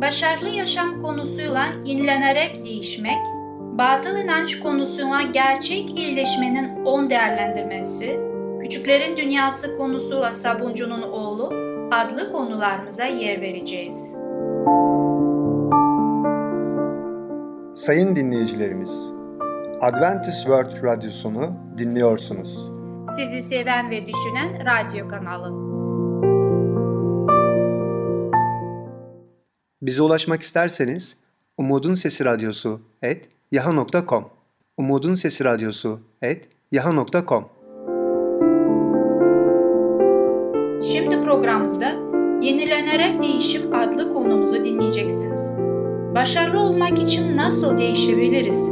başarılı yaşam konusuyla yenilenerek değişmek, batıl inanç konusuyla gerçek iyileşmenin on değerlendirmesi, küçüklerin dünyası konusuyla Sabuncunun oğlu adlı konularımıza yer vereceğiz. Sayın dinleyicilerimiz, Adventist World Radyosunu dinliyorsunuz. Sizi seven ve düşünen radyo kanalı. Bize ulaşmak isterseniz Umutun Sesi Radyosu et yaha.com Umutun Sesi Radyosu et yaha.com Şimdi programımızda Yenilenerek Değişim adlı konumuzu dinleyeceksiniz. Başarılı olmak için nasıl değişebiliriz?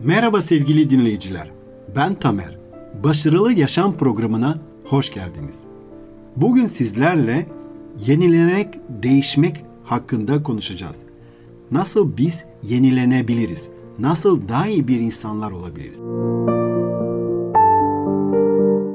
Merhaba sevgili dinleyiciler. Ben Tamer. Başarılı Yaşam programına hoş geldiniz. Bugün sizlerle yenilenerek değişmek hakkında konuşacağız. Nasıl biz yenilenebiliriz? Nasıl daha iyi bir insanlar olabiliriz?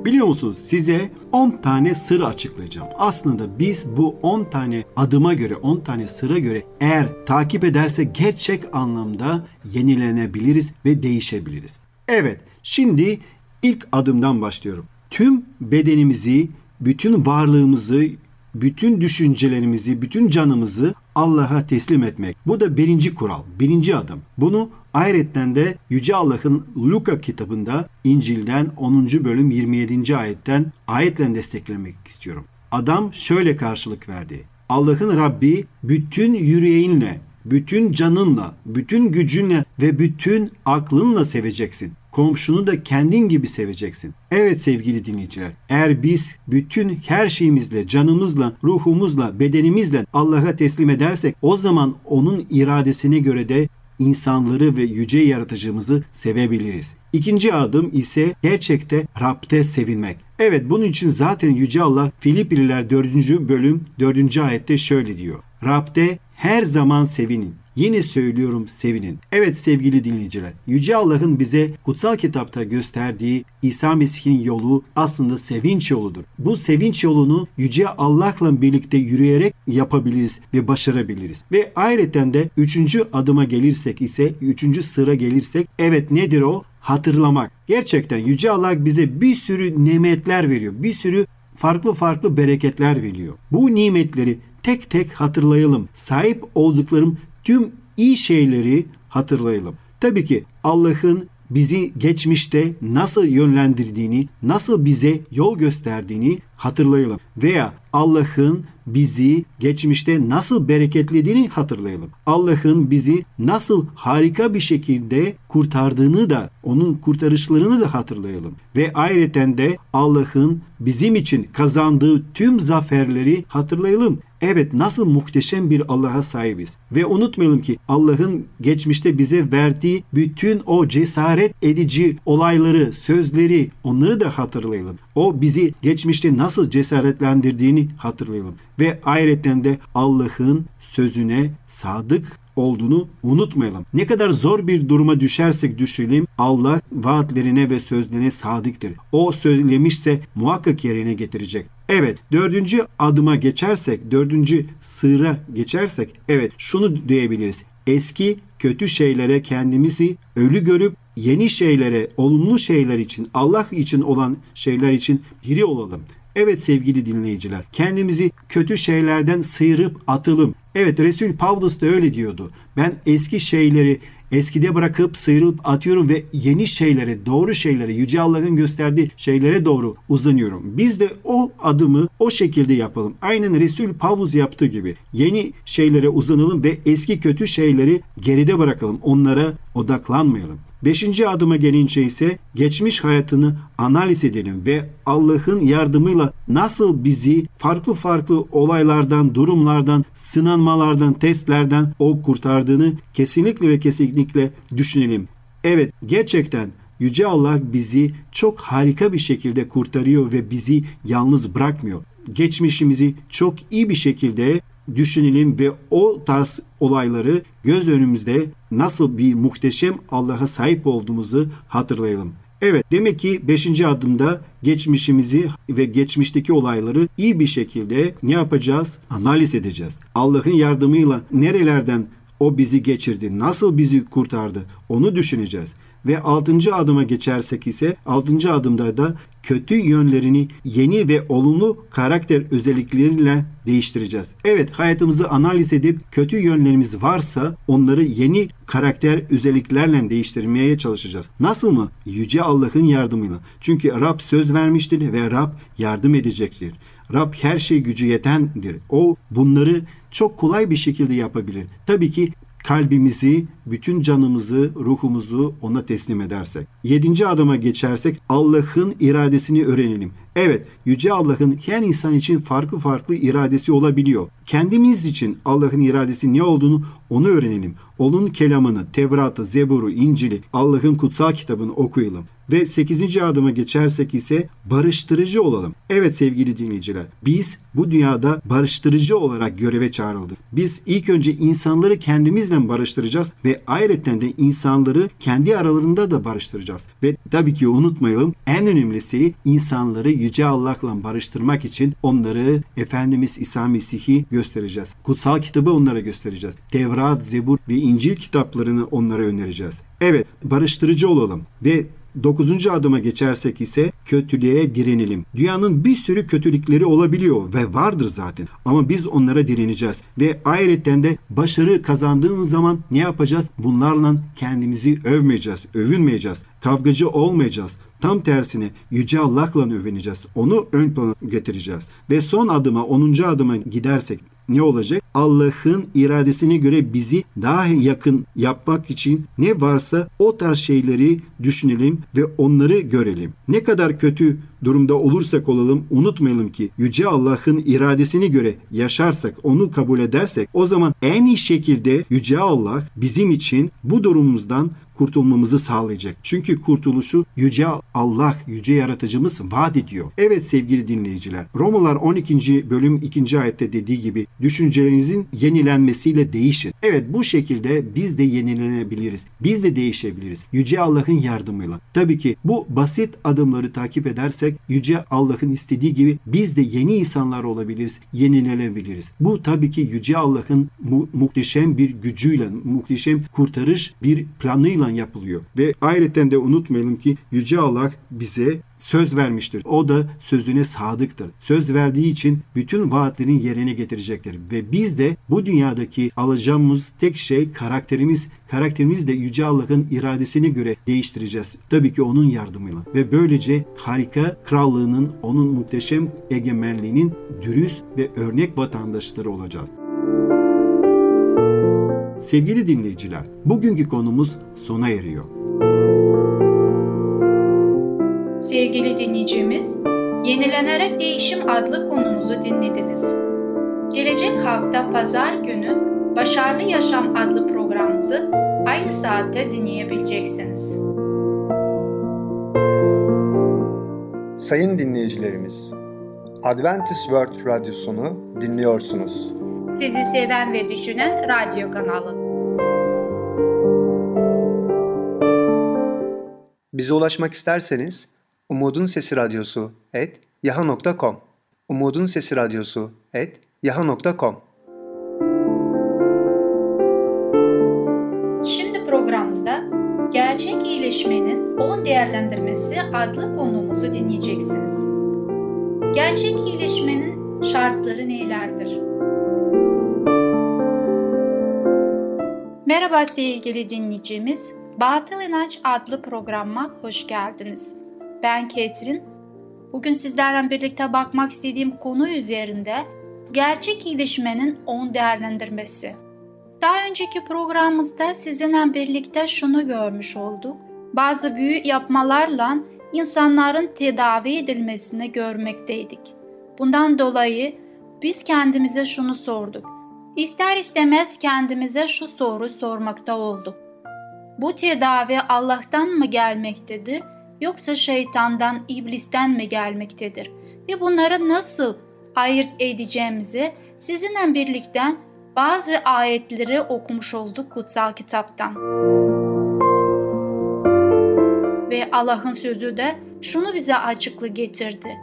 Biliyor musunuz size 10 tane sır açıklayacağım. Aslında biz bu 10 tane adıma göre, 10 tane sıra göre eğer takip ederse gerçek anlamda yenilenebiliriz ve değişebiliriz. Evet, şimdi ilk adımdan başlıyorum. Tüm bedenimizi, bütün varlığımızı, bütün düşüncelerimizi, bütün canımızı Allah'a teslim etmek. Bu da birinci kural, birinci adım. Bunu ayrıca de Yüce Allah'ın Luka kitabında İncil'den 10. bölüm 27. ayetten ayetle desteklemek istiyorum. Adam şöyle karşılık verdi. Allah'ın Rabbi bütün yüreğinle, bütün canınla, bütün gücünle ve bütün aklınla seveceksin. Komşunu da kendin gibi seveceksin. Evet sevgili dinleyiciler, eğer biz bütün her şeyimizle, canımızla, ruhumuzla, bedenimizle Allah'a teslim edersek o zaman onun iradesine göre de insanları ve yüce yaratıcımızı sevebiliriz. İkinci adım ise gerçekte Rab'de sevinmek. Evet bunun için zaten Yüce Allah Filipliler 4. bölüm 4. ayette şöyle diyor. Rab'de her zaman sevinin. Yine söylüyorum sevinin. Evet sevgili dinleyiciler, Yüce Allah'ın bize kutsal kitapta gösterdiği İsa Mesih'in yolu aslında sevinç yoludur. Bu sevinç yolunu Yüce Allah'la birlikte yürüyerek yapabiliriz ve başarabiliriz. Ve ayrıca de üçüncü adıma gelirsek ise, üçüncü sıra gelirsek, evet nedir o? Hatırlamak. Gerçekten Yüce Allah bize bir sürü nimetler veriyor. Bir sürü farklı farklı bereketler veriyor. Bu nimetleri tek tek hatırlayalım. Sahip olduklarım tüm iyi şeyleri hatırlayalım. Tabii ki Allah'ın bizi geçmişte nasıl yönlendirdiğini, nasıl bize yol gösterdiğini hatırlayalım. Veya Allah'ın bizi geçmişte nasıl bereketlediğini hatırlayalım. Allah'ın bizi nasıl harika bir şekilde kurtardığını da, onun kurtarışlarını da hatırlayalım. Ve ayrıca de Allah'ın bizim için kazandığı tüm zaferleri hatırlayalım. Evet nasıl muhteşem bir Allah'a sahibiz. Ve unutmayalım ki Allah'ın geçmişte bize verdiği bütün o cesaret edici olayları, sözleri onları da hatırlayalım. O bizi geçmişte nasıl cesaretlendirdiğini hatırlayalım. Ve ayrıca de Allah'ın sözüne sadık olduğunu unutmayalım. Ne kadar zor bir duruma düşersek düşelim Allah vaatlerine ve sözlerine sadıktır. O söylemişse muhakkak yerine getirecek. Evet dördüncü adıma geçersek, dördüncü sıra geçersek evet şunu diyebiliriz. Eski kötü şeylere kendimizi ölü görüp yeni şeylere, olumlu şeyler için, Allah için olan şeyler için diri olalım. Evet sevgili dinleyiciler, kendimizi kötü şeylerden sıyırıp atılım. Evet Resul Pavlus da öyle diyordu. Ben eski şeyleri eskide bırakıp sıyrılıp atıyorum ve yeni şeylere, doğru şeylere, Yüce Allah'ın gösterdiği şeylere doğru uzanıyorum. Biz de o adımı o şekilde yapalım. Aynen Resul Pavlus yaptığı gibi. Yeni şeylere uzanalım ve eski kötü şeyleri geride bırakalım. Onlara odaklanmayalım. Beşinci adıma gelince ise geçmiş hayatını analiz edelim ve Allah'ın yardımıyla nasıl bizi farklı farklı olaylardan, durumlardan, sınanmalardan, testlerden o kurtardığını kesinlikle ve kesinlikle düşünelim. Evet gerçekten Yüce Allah bizi çok harika bir şekilde kurtarıyor ve bizi yalnız bırakmıyor. Geçmişimizi çok iyi bir şekilde düşünelim ve o tarz olayları göz önümüzde nasıl bir muhteşem Allah'a sahip olduğumuzu hatırlayalım. Evet demek ki 5. adımda geçmişimizi ve geçmişteki olayları iyi bir şekilde ne yapacağız? Analiz edeceğiz. Allah'ın yardımıyla nerelerden o bizi geçirdi, nasıl bizi kurtardı onu düşüneceğiz. Ve altıncı adıma geçersek ise altıncı adımda da kötü yönlerini yeni ve olumlu karakter özellikleriyle değiştireceğiz. Evet hayatımızı analiz edip kötü yönlerimiz varsa onları yeni karakter özelliklerle değiştirmeye çalışacağız. Nasıl mı? Yüce Allah'ın yardımıyla. Çünkü Rab söz vermiştir ve Rab yardım edecektir. Rab her şey gücü yetendir. O bunları çok kolay bir şekilde yapabilir. Tabii ki kalbimizi, bütün canımızı, ruhumuzu ona teslim edersek. Yedinci adama geçersek Allah'ın iradesini öğrenelim. Evet, Yüce Allah'ın her insan için farklı farklı iradesi olabiliyor. Kendimiz için Allah'ın iradesi ne olduğunu onu öğrenelim. Onun kelamını, Tevrat'ı, Zebur'u, İncil'i, Allah'ın kutsal kitabını okuyalım. Ve 8. adıma geçersek ise barıştırıcı olalım. Evet sevgili dinleyiciler, biz bu dünyada barıştırıcı olarak göreve çağrıldık. Biz ilk önce insanları kendimizle barıştıracağız ve ayrıca de insanları kendi aralarında da barıştıracağız. Ve tabii ki unutmayalım en önemlisi insanları Yüce Allah'la barıştırmak için onları Efendimiz İsa Mesih'i göstereceğiz. Kutsal kitabı onlara göstereceğiz. Tevrat, Zebur ve İncil kitaplarını onlara önereceğiz. Evet barıştırıcı olalım ve Dokuzuncu adıma geçersek ise kötülüğe direnelim. Dünyanın bir sürü kötülükleri olabiliyor ve vardır zaten. Ama biz onlara direneceğiz. Ve ayrıca de başarı kazandığımız zaman ne yapacağız? Bunlarla kendimizi övmeyeceğiz, övünmeyeceğiz. Kavgacı olmayacağız. Tam tersine Yüce Allah'la övüneceğiz. Onu ön plana getireceğiz. Ve son adıma, onuncu adıma gidersek ne olacak? Allah'ın iradesine göre bizi daha yakın yapmak için ne varsa o tarz şeyleri düşünelim ve onları görelim. Ne kadar kötü durumda olursak olalım unutmayalım ki Yüce Allah'ın iradesine göre yaşarsak, onu kabul edersek o zaman en iyi şekilde Yüce Allah bizim için bu durumumuzdan kurtulmamızı sağlayacak. Çünkü kurtuluşu Yüce Allah, Yüce Yaratıcımız vaat ediyor. Evet sevgili dinleyiciler, Romalar 12. bölüm 2. ayette dediği gibi düşüncelerinizin yenilenmesiyle değişin. Evet bu şekilde biz de yenilenebiliriz. Biz de değişebiliriz. Yüce Allah'ın yardımıyla. Tabii ki bu basit adımları takip edersek Yüce Allah'ın istediği gibi biz de yeni insanlar olabiliriz, yenilenebiliriz. Bu tabii ki Yüce Allah'ın mu- muhteşem bir gücüyle, muhteşem kurtarış bir planıyla yapılıyor. Ve ayrıca de unutmayalım ki Yüce Allah bize söz vermiştir. O da sözüne sadıktır. Söz verdiği için bütün vaatlerin yerine getirecektir. Ve biz de bu dünyadaki alacağımız tek şey karakterimiz. Karakterimiz de Yüce Allah'ın iradesine göre değiştireceğiz. Tabii ki onun yardımıyla. Ve böylece harika krallığının, onun muhteşem egemenliğinin dürüst ve örnek vatandaşları olacağız. Sevgili dinleyiciler, bugünkü konumuz sona eriyor. Sevgili dinleyicimiz, Yenilenerek Değişim adlı konumuzu dinlediniz. Gelecek hafta pazar günü Başarılı Yaşam adlı programımızı aynı saatte dinleyebileceksiniz. Sayın dinleyicilerimiz, Adventist World Radyosunu dinliyorsunuz. Sizi seven ve düşünen radyo kanalı. Bize ulaşmak isterseniz Umutun Sesi Radyosu et yaha.com Umutun Sesi Radyosu et yaha.com Şimdi programımızda Gerçek İyileşmenin 10 Değerlendirmesi adlı konumuzu dinleyeceksiniz. Gerçek iyileşmenin şartları nelerdir? Merhaba sevgili dinleyicimiz. Batıl İnanç adlı programıma hoş geldiniz. Ben Ketrin. Bugün sizlerle birlikte bakmak istediğim konu üzerinde gerçek iyileşmenin 10 değerlendirmesi. Daha önceki programımızda sizinle birlikte şunu görmüş olduk. bazı büyü yapmalarla insanların tedavi edilmesini görmekteydik. Bundan dolayı biz kendimize şunu sorduk. İster istemez kendimize şu soru sormakta olduk. Bu tedavi Allah'tan mı gelmektedir yoksa şeytandan, iblisten mi gelmektedir? Ve bunları nasıl ayırt edeceğimizi sizinle birlikte bazı ayetleri okumuş olduk kutsal kitaptan. Ve Allah'ın sözü de şunu bize açıklı getirdi.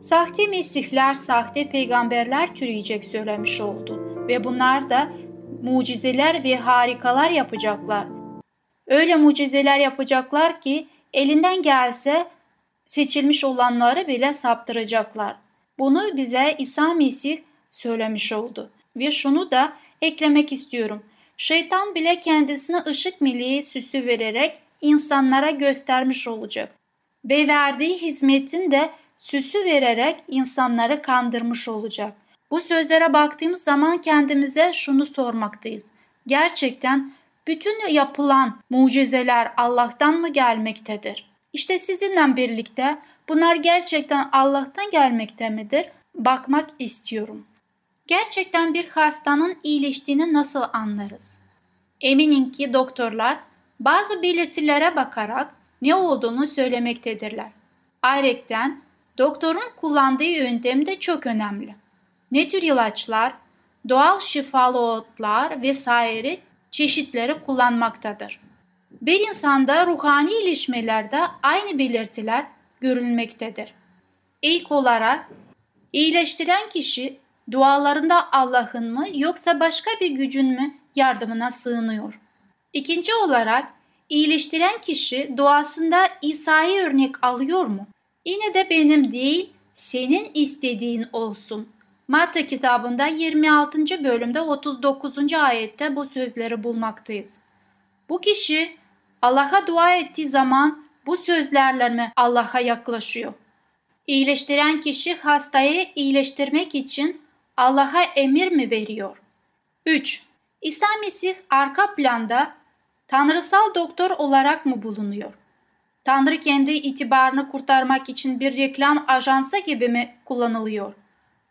Sahte mesihler, sahte peygamberler türeyecek söylemiş oldu ve bunlar da mucizeler ve harikalar yapacaklar. Öyle mucizeler yapacaklar ki elinden gelse seçilmiş olanları bile saptıracaklar. Bunu bize İsa Mesih söylemiş oldu. Ve şunu da eklemek istiyorum. Şeytan bile kendisine ışık miliği süsü vererek insanlara göstermiş olacak. Ve verdiği hizmetin de süsü vererek insanları kandırmış olacak. Bu sözlere baktığımız zaman kendimize şunu sormaktayız. Gerçekten bütün yapılan mucizeler Allah'tan mı gelmektedir? İşte sizinle birlikte bunlar gerçekten Allah'tan gelmekte midir? Bakmak istiyorum. Gerçekten bir hastanın iyileştiğini nasıl anlarız? Eminim ki doktorlar bazı belirtilere bakarak ne olduğunu söylemektedirler. Ayrıca doktorun kullandığı yöntem de çok önemli. Ne tür ilaçlar, doğal şifalı otlar vesaire çeşitleri kullanmaktadır. Bir insanda ruhani iyileşmelerde aynı belirtiler görülmektedir. İlk olarak iyileştiren kişi dualarında Allah'ın mı yoksa başka bir gücün mü yardımına sığınıyor? İkinci olarak iyileştiren kişi duasında İsa'yı örnek alıyor mu? Yine de benim değil, senin istediğin olsun. Matta kitabında 26. bölümde 39. ayette bu sözleri bulmaktayız. Bu kişi Allah'a dua ettiği zaman bu sözlerle mi Allah'a yaklaşıyor? İyileştiren kişi hastayı iyileştirmek için Allah'a emir mi veriyor? 3. İsa Mesih arka planda tanrısal doktor olarak mı bulunuyor? Tanrı kendi itibarını kurtarmak için bir reklam ajansı gibi mi kullanılıyor?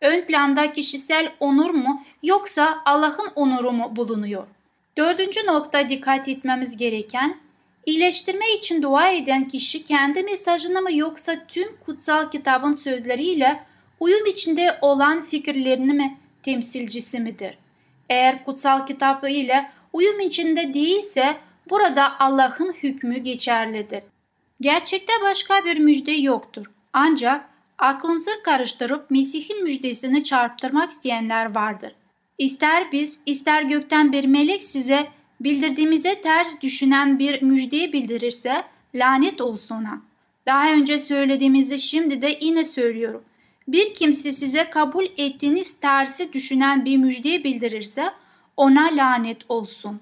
Ön planda kişisel onur mu yoksa Allah'ın onuru mu bulunuyor? Dördüncü nokta dikkat etmemiz gereken, iyileştirme için dua eden kişi kendi mesajını mı yoksa tüm kutsal kitabın sözleriyle uyum içinde olan fikirlerini mi temsilcisi midir? Eğer kutsal kitabı ile uyum içinde değilse burada Allah'ın hükmü geçerlidir. Gerçekte başka bir müjde yoktur. Ancak aklınızı karıştırıp Mesih'in müjdesini çarptırmak isteyenler vardır. İster biz, ister gökten bir melek size bildirdiğimize ters düşünen bir müjdeyi bildirirse lanet olsun ona. Daha önce söylediğimizi şimdi de yine söylüyorum. Bir kimse size kabul ettiğiniz tersi düşünen bir müjdeyi bildirirse ona lanet olsun.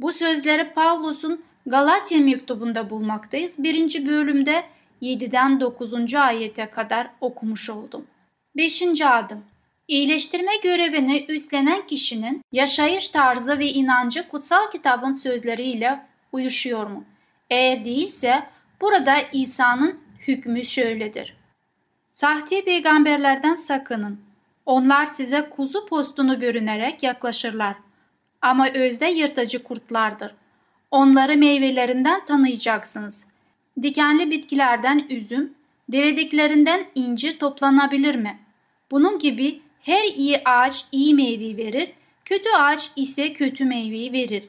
Bu sözleri Pavlus'un Galatya mektubunda bulmaktayız. Birinci bölümde 7'den 9. ayete kadar okumuş oldum. 5. adım İyileştirme görevini üstlenen kişinin yaşayış tarzı ve inancı kutsal kitabın sözleriyle uyuşuyor mu? Eğer değilse burada İsa'nın hükmü şöyledir. Sahte peygamberlerden sakının. Onlar size kuzu postunu bürünerek yaklaşırlar. Ama özde yırtıcı kurtlardır. Onları meyvelerinden tanıyacaksınız. Dikenli bitkilerden üzüm, devediklerinden incir toplanabilir mi? Bunun gibi her iyi ağaç iyi meyve verir, kötü ağaç ise kötü meyve verir.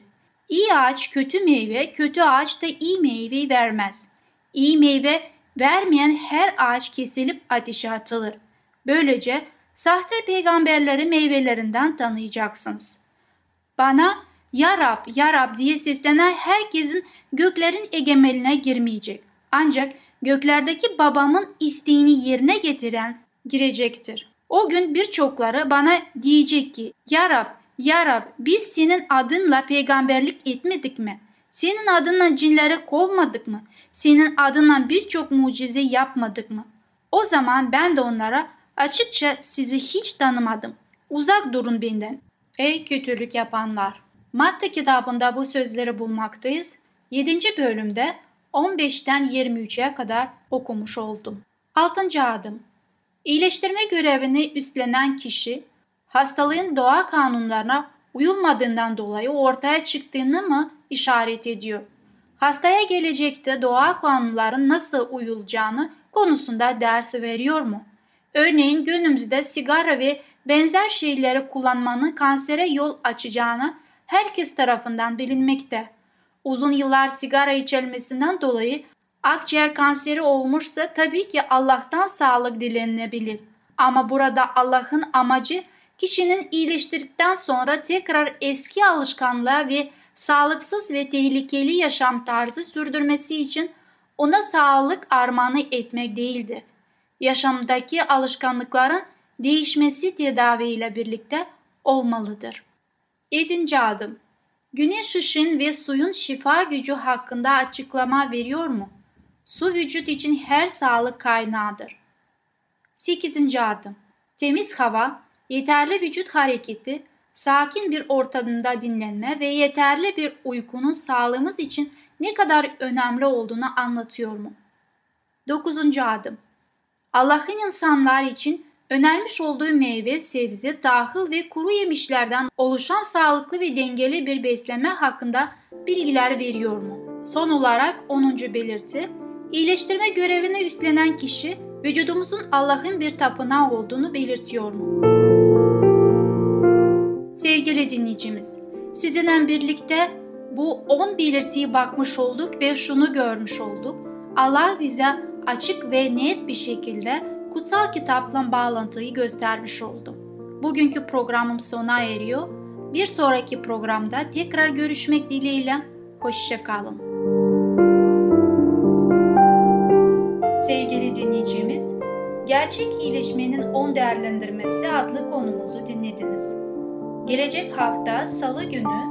İyi ağaç kötü meyve, kötü ağaç da iyi meyve vermez. İyi meyve vermeyen her ağaç kesilip ateşe atılır. Böylece sahte peygamberleri meyvelerinden tanıyacaksınız. Bana ya Rab, Ya Rab diye seslenen herkesin göklerin egemeline girmeyecek. Ancak göklerdeki babamın isteğini yerine getiren girecektir. O gün birçokları bana diyecek ki Ya Rab, Ya Rab biz senin adınla peygamberlik etmedik mi? Senin adınla cinleri kovmadık mı? Senin adınla birçok mucize yapmadık mı? O zaman ben de onlara açıkça sizi hiç tanımadım. Uzak durun benden. Ey kötülük yapanlar! Matta kitabında bu sözleri bulmaktayız. 7. bölümde 15'ten 23'e kadar okumuş oldum. 6. adım İyileştirme görevini üstlenen kişi hastalığın doğa kanunlarına uyulmadığından dolayı ortaya çıktığını mı işaret ediyor? Hastaya gelecekte doğa kanunların nasıl uyulacağını konusunda ders veriyor mu? Örneğin günümüzde sigara ve benzer şeyleri kullanmanın kansere yol açacağını herkes tarafından bilinmekte. Uzun yıllar sigara içilmesinden dolayı akciğer kanseri olmuşsa tabii ki Allah'tan sağlık dilenilebilir. Ama burada Allah'ın amacı kişinin iyileştirdikten sonra tekrar eski alışkanlığa ve sağlıksız ve tehlikeli yaşam tarzı sürdürmesi için ona sağlık armağanı etmek değildi. Yaşamdaki alışkanlıkların değişmesi tedaviyle birlikte olmalıdır. 7. adım Güneş ışın ve suyun şifa gücü hakkında açıklama veriyor mu? Su vücut için her sağlık kaynağıdır. 8. adım Temiz hava, yeterli vücut hareketi, sakin bir ortamda dinlenme ve yeterli bir uykunun sağlığımız için ne kadar önemli olduğunu anlatıyor mu? 9. adım Allah'ın insanlar için önermiş olduğu meyve, sebze, tahıl ve kuru yemişlerden oluşan sağlıklı ve dengeli bir besleme hakkında bilgiler veriyor mu? Son olarak 10. belirti, iyileştirme görevini üstlenen kişi vücudumuzun Allah'ın bir tapınağı olduğunu belirtiyor mu? Sevgili dinleyicimiz, sizinle birlikte bu 10 belirtiyi bakmış olduk ve şunu görmüş olduk. Allah bize açık ve net bir şekilde kutsal kitapla bağlantıyı göstermiş oldu. Bugünkü programım sona eriyor. Bir sonraki programda tekrar görüşmek dileğiyle. Hoşçakalın. Sevgili dinleyicimiz, Gerçek İyileşmenin 10 Değerlendirmesi adlı konumuzu dinlediniz. Gelecek hafta Salı günü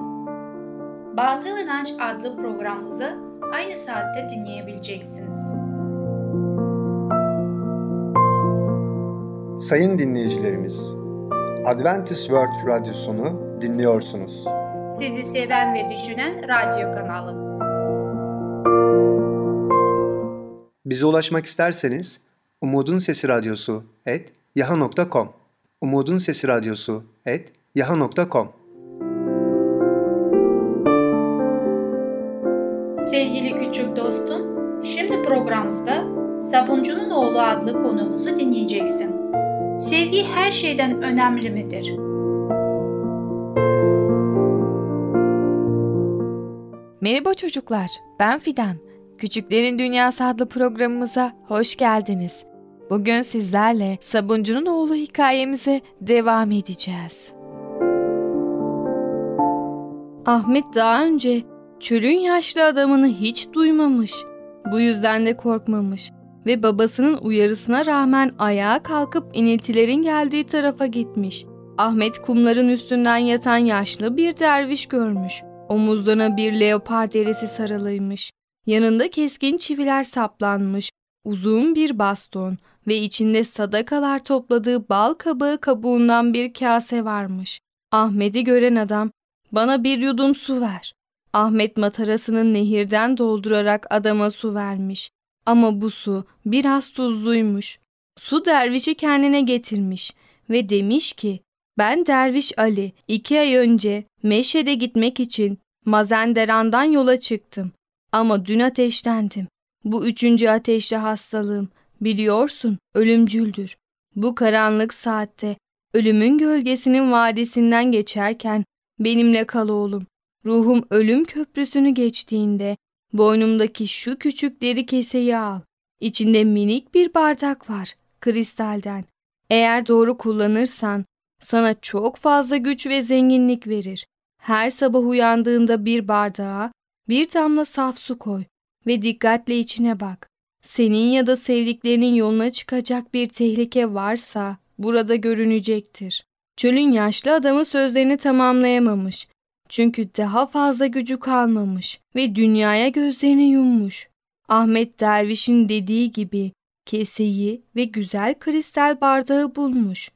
Batıl İnanç adlı programımızı aynı saatte dinleyebileceksiniz. Sayın dinleyicilerimiz, Adventist World Radyosunu dinliyorsunuz. Sizi seven ve düşünen radyo kanalı. Bize ulaşmak isterseniz Umutun Sesi Radyosu et yaha.com Umutun Sesi Radyosu et yaha.com Sevgili küçük dostum, şimdi programımızda Sabuncunun Oğlu adlı konumuzu dinleyeceksin. Sevgi her şeyden önemli midir? Merhaba çocuklar, ben Fidan. Küçüklerin Dünyası adlı programımıza hoş geldiniz. Bugün sizlerle Sabuncunun Oğlu hikayemize devam edeceğiz. Ahmet daha önce çölün yaşlı adamını hiç duymamış. Bu yüzden de korkmamış ve babasının uyarısına rağmen ayağa kalkıp iniltilerin geldiği tarafa gitmiş. Ahmet kumların üstünden yatan yaşlı bir derviş görmüş. Omuzlarına bir leopar derisi sarılıymış. Yanında keskin çiviler saplanmış, uzun bir baston ve içinde sadakalar topladığı bal kabağı kabuğundan bir kase varmış. Ahmet'i gören adam, bana bir yudum su ver. Ahmet matarasının nehirden doldurarak adama su vermiş. Ama bu su biraz tuzluymuş. Su dervişi kendine getirmiş ve demiş ki, ben Derviş Ali iki ay önce Meşhed'e gitmek için Mazenderan'dan yola çıktım. Ama dün ateşlendim. Bu üçüncü ateşli hastalığım. Biliyorsun ölümcüldür. Bu karanlık saatte ölümün gölgesinin vadisinden geçerken benimle kal oğlum. Ruhum ölüm köprüsünü geçtiğinde boynumdaki şu küçük deri keseyi al. İçinde minik bir bardak var, kristalden. Eğer doğru kullanırsan sana çok fazla güç ve zenginlik verir. Her sabah uyandığında bir bardağa bir damla saf su koy ve dikkatle içine bak. Senin ya da sevdiklerinin yoluna çıkacak bir tehlike varsa burada görünecektir. Çölün yaşlı adamı sözlerini tamamlayamamış. Çünkü daha fazla gücü kalmamış ve dünyaya gözlerini yummuş. Ahmet Derviş'in dediği gibi keseyi ve güzel kristal bardağı bulmuş.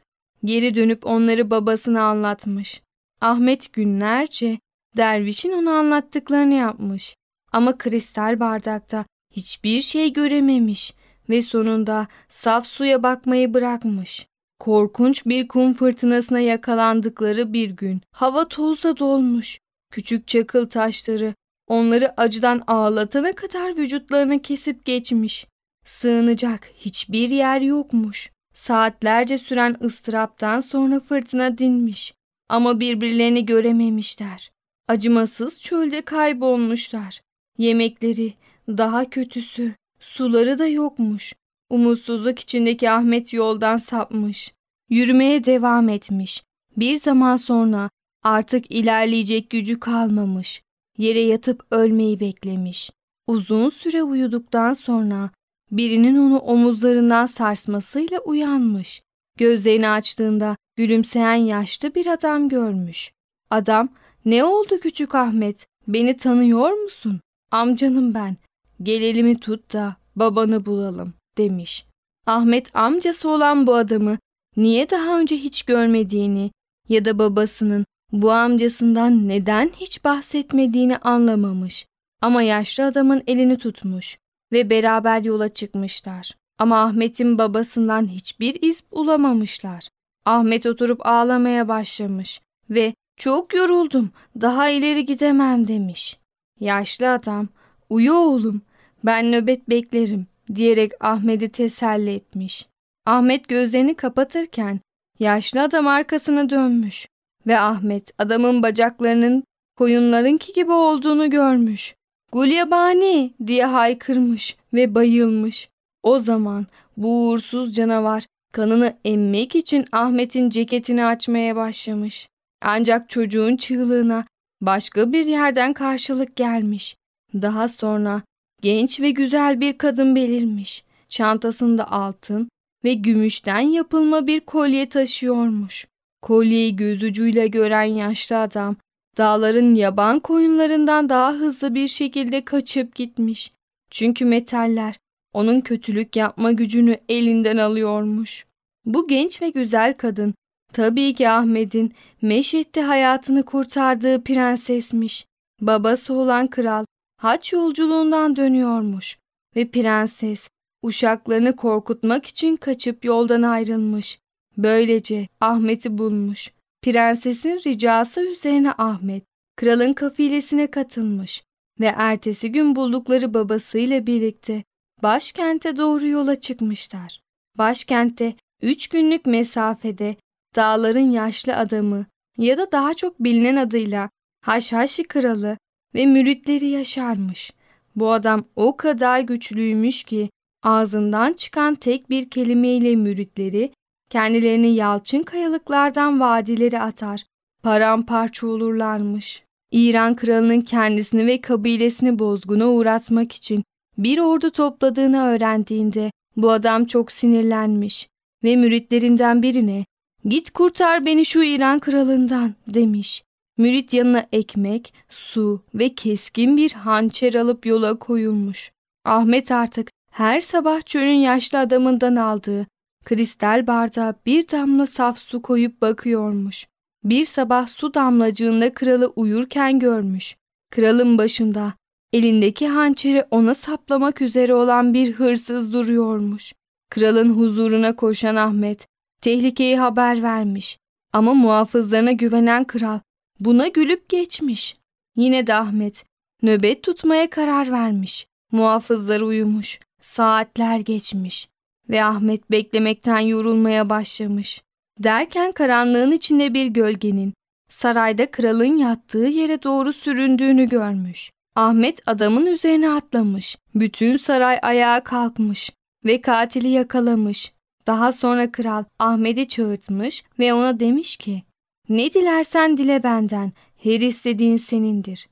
Geri dönüp onları babasına anlatmış. Ahmet günlerce dervişin ona anlattıklarını yapmış. Ama kristal bardakta hiçbir şey görememiş ve sonunda saf suya bakmayı bırakmış. Korkunç bir kum fırtınasına yakalandıkları bir gün hava tozla dolmuş. Küçük çakıl taşları onları acıdan ağlatana kadar vücutlarını kesip geçmiş. Sığınacak hiçbir yer yokmuş. Saatlerce süren ıstıraptan sonra fırtına dinmiş ama birbirlerini görememişler. Acımasız çölde kaybolmuşlar. Yemekleri, daha kötüsü, suları da yokmuş. Umutsuzluk içindeki Ahmet yoldan sapmış. Yürümeye devam etmiş. Bir zaman sonra artık ilerleyecek gücü kalmamış. Yere yatıp ölmeyi beklemiş. Uzun süre uyuduktan sonra birinin onu omuzlarından sarsmasıyla uyanmış. Gözlerini açtığında gülümseyen yaşlı bir adam görmüş. Adam, ne oldu küçük Ahmet? Beni tanıyor musun? Amcanım ben. Gel elimi tut da babanı bulalım demiş. Ahmet amcası olan bu adamı niye daha önce hiç görmediğini ya da babasının bu amcasından neden hiç bahsetmediğini anlamamış. Ama yaşlı adamın elini tutmuş ve beraber yola çıkmışlar. Ama Ahmet'in babasından hiçbir iz bulamamışlar. Ahmet oturup ağlamaya başlamış ve çok yoruldum daha ileri gidemem demiş. Yaşlı adam uyu oğlum ben nöbet beklerim diyerek Ahmet'i teselli etmiş. Ahmet gözlerini kapatırken yaşlı adam arkasına dönmüş ve Ahmet adamın bacaklarının koyunlarınki gibi olduğunu görmüş. Gulyabani diye haykırmış ve bayılmış. O zaman bu uğursuz canavar kanını emmek için Ahmet'in ceketini açmaya başlamış. Ancak çocuğun çığlığına başka bir yerden karşılık gelmiş. Daha sonra genç ve güzel bir kadın belirmiş. Çantasında altın ve gümüşten yapılma bir kolye taşıyormuş. Kolyeyi göz ucuyla gören yaşlı adam dağların yaban koyunlarından daha hızlı bir şekilde kaçıp gitmiş. Çünkü metaller onun kötülük yapma gücünü elinden alıyormuş. Bu genç ve güzel kadın tabii ki Ahmet'in meşette hayatını kurtardığı prensesmiş. Babası olan kral haç yolculuğundan dönüyormuş ve prenses uşaklarını korkutmak için kaçıp yoldan ayrılmış. Böylece Ahmet'i bulmuş. Prensesin ricası üzerine Ahmet kralın kafilesine katılmış ve ertesi gün buldukları babasıyla birlikte başkente doğru yola çıkmışlar. Başkentte üç günlük mesafede dağların yaşlı adamı ya da daha çok bilinen adıyla Haşhaşi kralı ve müritleri yaşarmış. Bu adam o kadar güçlüymüş ki ağzından çıkan tek bir kelimeyle müritleri kendilerini yalçın kayalıklardan vadileri atar, paramparça olurlarmış. İran kralının kendisini ve kabilesini bozguna uğratmak için bir ordu topladığını öğrendiğinde bu adam çok sinirlenmiş ve müritlerinden birine ''Git kurtar beni şu İran kralından'' demiş. Mürit yanına ekmek, su ve keskin bir hançer alıp yola koyulmuş. Ahmet artık her sabah çölün yaşlı adamından aldığı kristal bardağa bir damla saf su koyup bakıyormuş. Bir sabah su damlacığında kralı uyurken görmüş. Kralın başında elindeki hançeri ona saplamak üzere olan bir hırsız duruyormuş. Kralın huzuruna koşan Ahmet tehlikeyi haber vermiş. Ama muhafızlarına güvenen kral buna gülüp geçmiş. Yine de Ahmet nöbet tutmaya karar vermiş. Muhafızlar uyumuş. Saatler geçmiş ve Ahmet beklemekten yorulmaya başlamış. Derken karanlığın içinde bir gölgenin sarayda kralın yattığı yere doğru süründüğünü görmüş. Ahmet adamın üzerine atlamış. Bütün saray ayağa kalkmış ve katili yakalamış. Daha sonra kral Ahmet'i çağırtmış ve ona demiş ki ne dilersen dile benden, her istediğin senindir.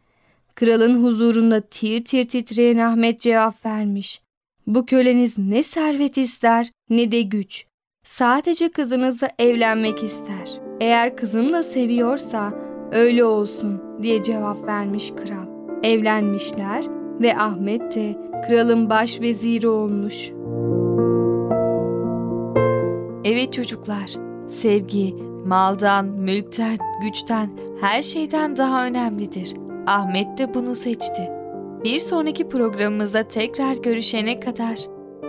Kralın huzurunda tir tir titreyen Ahmet cevap vermiş. Bu köleniz ne servet ister ne de güç. Sadece kızınızla evlenmek ister. Eğer kızım da seviyorsa öyle olsun diye cevap vermiş kral. Evlenmişler ve Ahmet de kralın baş veziri olmuş. Evet çocuklar, sevgi maldan, mülkten, güçten, her şeyden daha önemlidir. Ahmet de bunu seçti. Bir sonraki programımızda tekrar görüşene kadar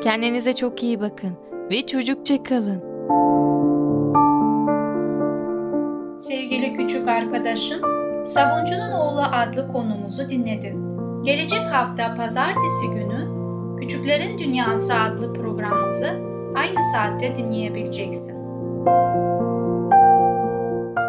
kendinize çok iyi bakın ve çocukça kalın. Sevgili küçük arkadaşım, Sabuncunun Oğlu adlı konumuzu dinledin. Gelecek hafta pazartesi günü Küçüklerin Dünyası adlı programımızı aynı saatte dinleyebileceksin.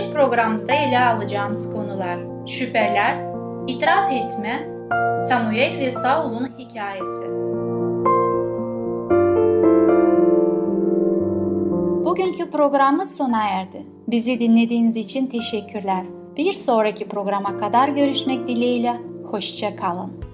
gelecek programımızda ele alacağımız konular şüpheler, itiraf etme, Samuel ve Saul'un hikayesi. Bugünkü programımız sona erdi. Bizi dinlediğiniz için teşekkürler. Bir sonraki programa kadar görüşmek dileğiyle. Hoşça kalın.